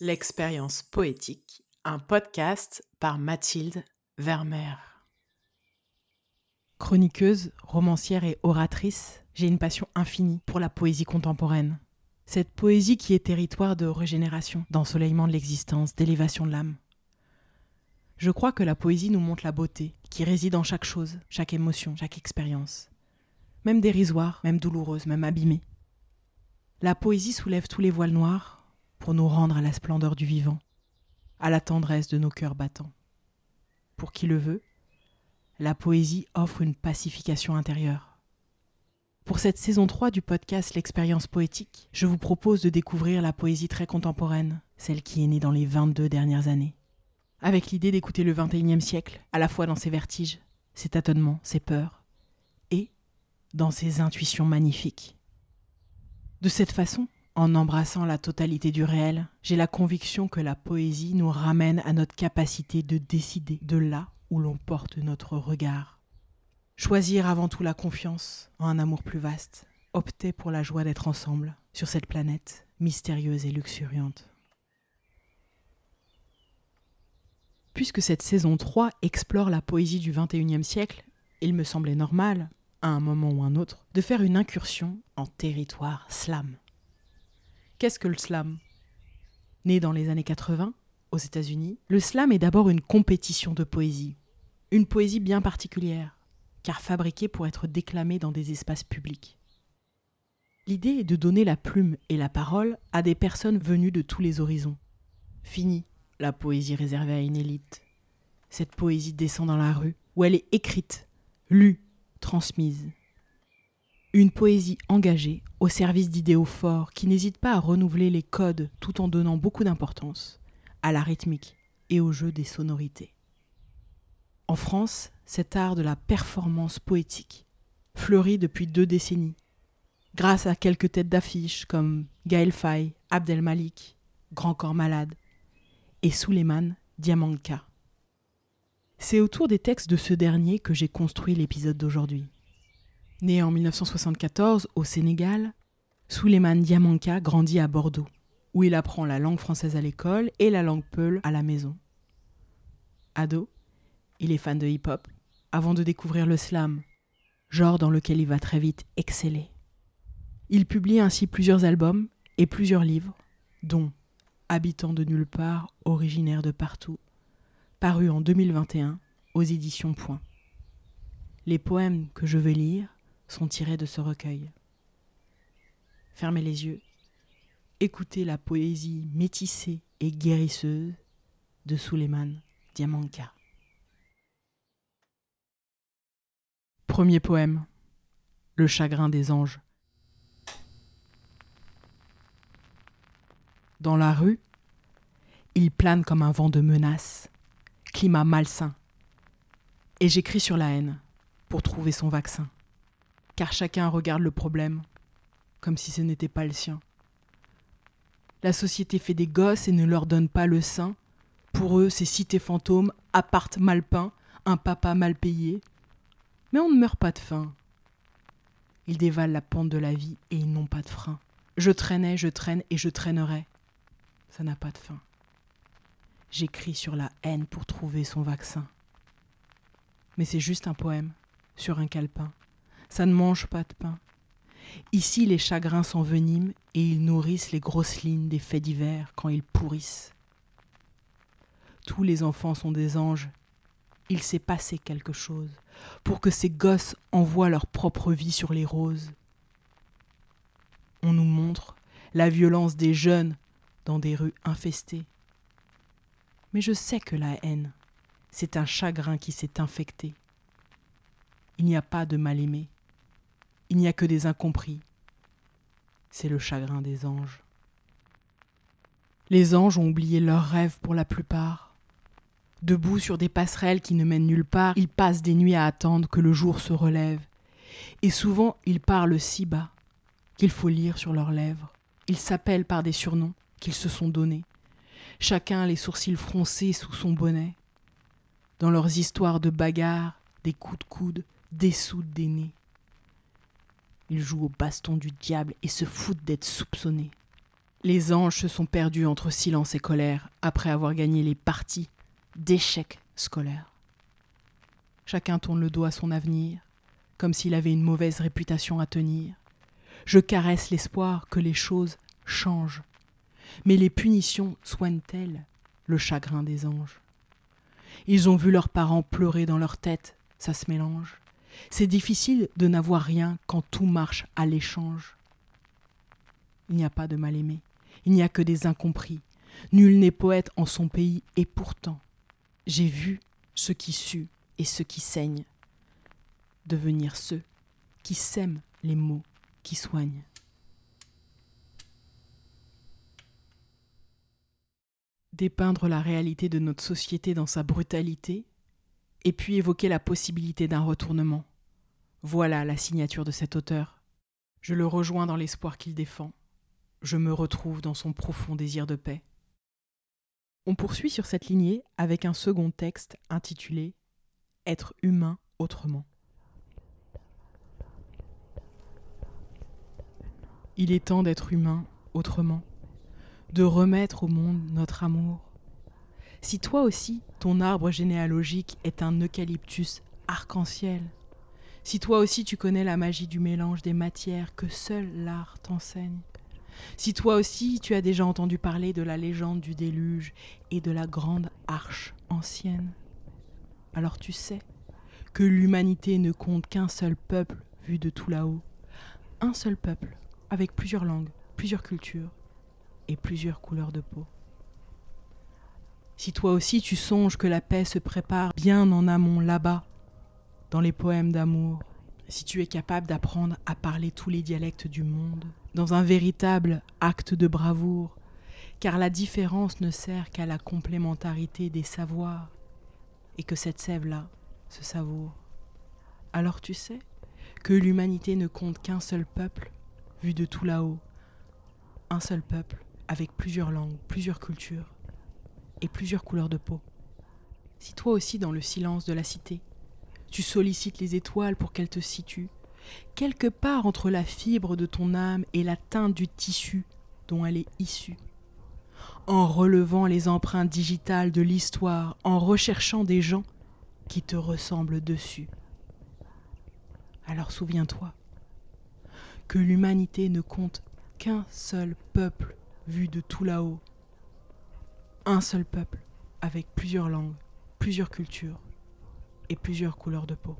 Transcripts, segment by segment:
L'expérience poétique, un podcast par Mathilde Vermeer. Chroniqueuse, romancière et oratrice, j'ai une passion infinie pour la poésie contemporaine. Cette poésie qui est territoire de régénération, d'ensoleillement de l'existence, d'élévation de l'âme. Je crois que la poésie nous montre la beauté qui réside en chaque chose, chaque émotion, chaque expérience. Même dérisoire, même douloureuse, même abîmée. La poésie soulève tous les voiles noirs, pour nous rendre à la splendeur du vivant, à la tendresse de nos cœurs battants. Pour qui le veut, la poésie offre une pacification intérieure. Pour cette saison 3 du podcast L'expérience poétique, je vous propose de découvrir la poésie très contemporaine, celle qui est née dans les 22 dernières années. Avec l'idée d'écouter le 21e siècle, à la fois dans ses vertiges, ses tâtonnements, ses peurs, et dans ses intuitions magnifiques. De cette façon, en embrassant la totalité du réel, j'ai la conviction que la poésie nous ramène à notre capacité de décider de là où l'on porte notre regard. Choisir avant tout la confiance en un amour plus vaste, opter pour la joie d'être ensemble sur cette planète mystérieuse et luxuriante. Puisque cette saison 3 explore la poésie du XXIe siècle, il me semblait normal, à un moment ou un autre, de faire une incursion en territoire slam. Qu'est-ce que le slam? Né dans les années 80, aux États-Unis, le slam est d'abord une compétition de poésie. Une poésie bien particulière, car fabriquée pour être déclamée dans des espaces publics. L'idée est de donner la plume et la parole à des personnes venues de tous les horizons. Fini la poésie réservée à une élite. Cette poésie descend dans la rue, où elle est écrite, lue, transmise. Une poésie engagée au service d'idéaux forts qui n'hésitent pas à renouveler les codes tout en donnant beaucoup d'importance à la rythmique et au jeu des sonorités. En France, cet art de la performance poétique fleurit depuis deux décennies, grâce à quelques têtes d'affiche comme Gaël Faye, Abdel Malik, Grand Corps Malade et Suleiman Diamanka. C'est autour des textes de ce dernier que j'ai construit l'épisode d'aujourd'hui. Né en 1974 au Sénégal, Souleymane Diamanka grandit à Bordeaux, où il apprend la langue française à l'école et la langue peul à la maison. Ado, il est fan de hip-hop avant de découvrir le slam, genre dans lequel il va très vite exceller. Il publie ainsi plusieurs albums et plusieurs livres, dont Habitant de nulle part, originaire de partout, paru en 2021 aux éditions Point. Les poèmes que je vais lire sont tirés de ce recueil. Fermez les yeux, écoutez la poésie métissée et guérisseuse de Suleiman Diamanka. Premier poème Le chagrin des anges. Dans la rue, il plane comme un vent de menace, climat malsain. Et j'écris sur la haine pour trouver son vaccin car chacun regarde le problème comme si ce n'était pas le sien. La société fait des gosses et ne leur donne pas le sein. Pour eux, c'est cité fantôme, appart mal peint, un papa mal payé. Mais on ne meurt pas de faim. Ils dévalent la pente de la vie et ils n'ont pas de frein. Je traînais, je traîne et je traînerai. Ça n'a pas de fin. J'écris sur la haine pour trouver son vaccin. Mais c'est juste un poème, sur un calepin ça ne mange pas de pain. Ici, les chagrins s'enveniment et ils nourrissent les grosses lignes des faits divers quand ils pourrissent. Tous les enfants sont des anges. Il s'est passé quelque chose pour que ces gosses envoient leur propre vie sur les roses. On nous montre la violence des jeunes dans des rues infestées. Mais je sais que la haine, c'est un chagrin qui s'est infecté. Il n'y a pas de mal-aimé. Il n'y a que des incompris. C'est le chagrin des anges. Les anges ont oublié leurs rêves pour la plupart. Debout sur des passerelles qui ne mènent nulle part, ils passent des nuits à attendre que le jour se relève. Et souvent, ils parlent si bas qu'il faut lire sur leurs lèvres. Ils s'appellent par des surnoms qu'ils se sont donnés, chacun les sourcils froncés sous son bonnet. Dans leurs histoires de bagarres, des coups de coude, des soudes des nez. Ils jouent au baston du diable et se foutent d'être soupçonnés. Les anges se sont perdus entre silence et colère après avoir gagné les parties d'échecs scolaires. Chacun tourne le dos à son avenir, comme s'il avait une mauvaise réputation à tenir. Je caresse l'espoir que les choses changent. Mais les punitions soignent-elles le chagrin des anges? Ils ont vu leurs parents pleurer dans leur tête, ça se mélange. C'est difficile de n'avoir rien quand tout marche à l'échange. Il n'y a pas de mal-aimé, il n'y a que des incompris. Nul n'est poète en son pays, et pourtant, j'ai vu ceux qui suent et ceux qui saignent devenir ceux qui sèment les mots qui soignent. Dépeindre la réalité de notre société dans sa brutalité, et puis évoquer la possibilité d'un retournement. Voilà la signature de cet auteur. Je le rejoins dans l'espoir qu'il défend. Je me retrouve dans son profond désir de paix. On poursuit sur cette lignée avec un second texte intitulé Être humain autrement. Il est temps d'être humain autrement, de remettre au monde notre amour. Si toi aussi, ton arbre généalogique est un eucalyptus arc-en-ciel, si toi aussi tu connais la magie du mélange des matières que seul l'art t'enseigne, si toi aussi tu as déjà entendu parler de la légende du déluge et de la grande arche ancienne, alors tu sais que l'humanité ne compte qu'un seul peuple vu de tout là-haut, un seul peuple avec plusieurs langues, plusieurs cultures et plusieurs couleurs de peau. Si toi aussi tu songes que la paix se prépare bien en amont là-bas, dans les poèmes d'amour, si tu es capable d'apprendre à parler tous les dialectes du monde, dans un véritable acte de bravoure, car la différence ne sert qu'à la complémentarité des savoirs, et que cette sève-là se savoure. Alors tu sais que l'humanité ne compte qu'un seul peuple, vu de tout là-haut, un seul peuple, avec plusieurs langues, plusieurs cultures et plusieurs couleurs de peau. Si toi aussi, dans le silence de la cité, tu sollicites les étoiles pour qu'elles te situent, quelque part entre la fibre de ton âme et la teinte du tissu dont elle est issue, en relevant les empreintes digitales de l'histoire, en recherchant des gens qui te ressemblent dessus. Alors souviens-toi, que l'humanité ne compte qu'un seul peuple vu de tout là-haut. Un seul peuple avec plusieurs langues, plusieurs cultures et plusieurs couleurs de peau.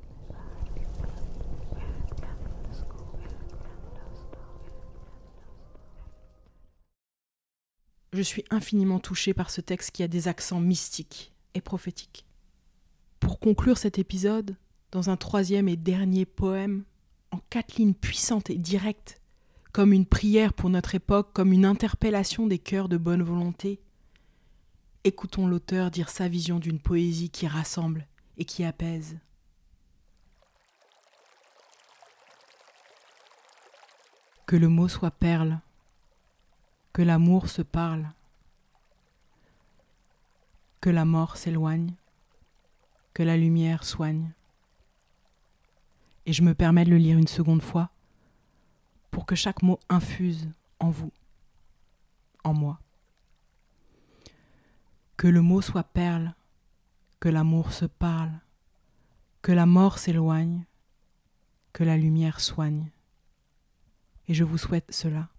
Je suis infiniment touchée par ce texte qui a des accents mystiques et prophétiques. Pour conclure cet épisode, dans un troisième et dernier poème, en quatre lignes puissantes et directes, comme une prière pour notre époque, comme une interpellation des cœurs de bonne volonté. Écoutons l'auteur dire sa vision d'une poésie qui rassemble et qui apaise. Que le mot soit perle, que l'amour se parle, que la mort s'éloigne, que la lumière soigne et je me permets de le lire une seconde fois pour que chaque mot infuse en vous, en moi. Que le mot soit perle, que l'amour se parle, que la mort s'éloigne, que la lumière soigne. Et je vous souhaite cela,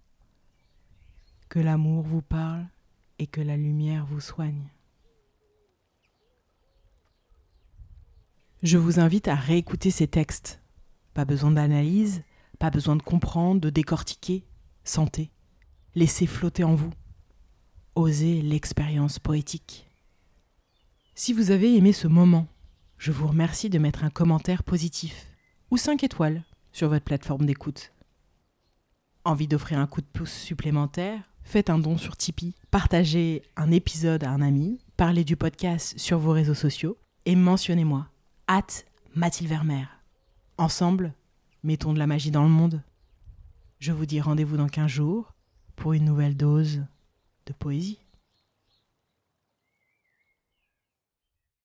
que l'amour vous parle et que la lumière vous soigne. Je vous invite à réécouter ces textes pas besoin d'analyse, pas besoin de comprendre, de décortiquer. Sentez. Laissez flotter en vous. Osez l'expérience poétique. Si vous avez aimé ce moment, je vous remercie de mettre un commentaire positif ou 5 étoiles sur votre plateforme d'écoute. Envie d'offrir un coup de pouce supplémentaire? Faites un don sur Tipeee, partagez un épisode à un ami, parlez du podcast sur vos réseaux sociaux et mentionnez-moi. Hâte Mathilde Vermeer. Ensemble, mettons de la magie dans le monde. Je vous dis rendez-vous dans 15 jours pour une nouvelle dose de poésie.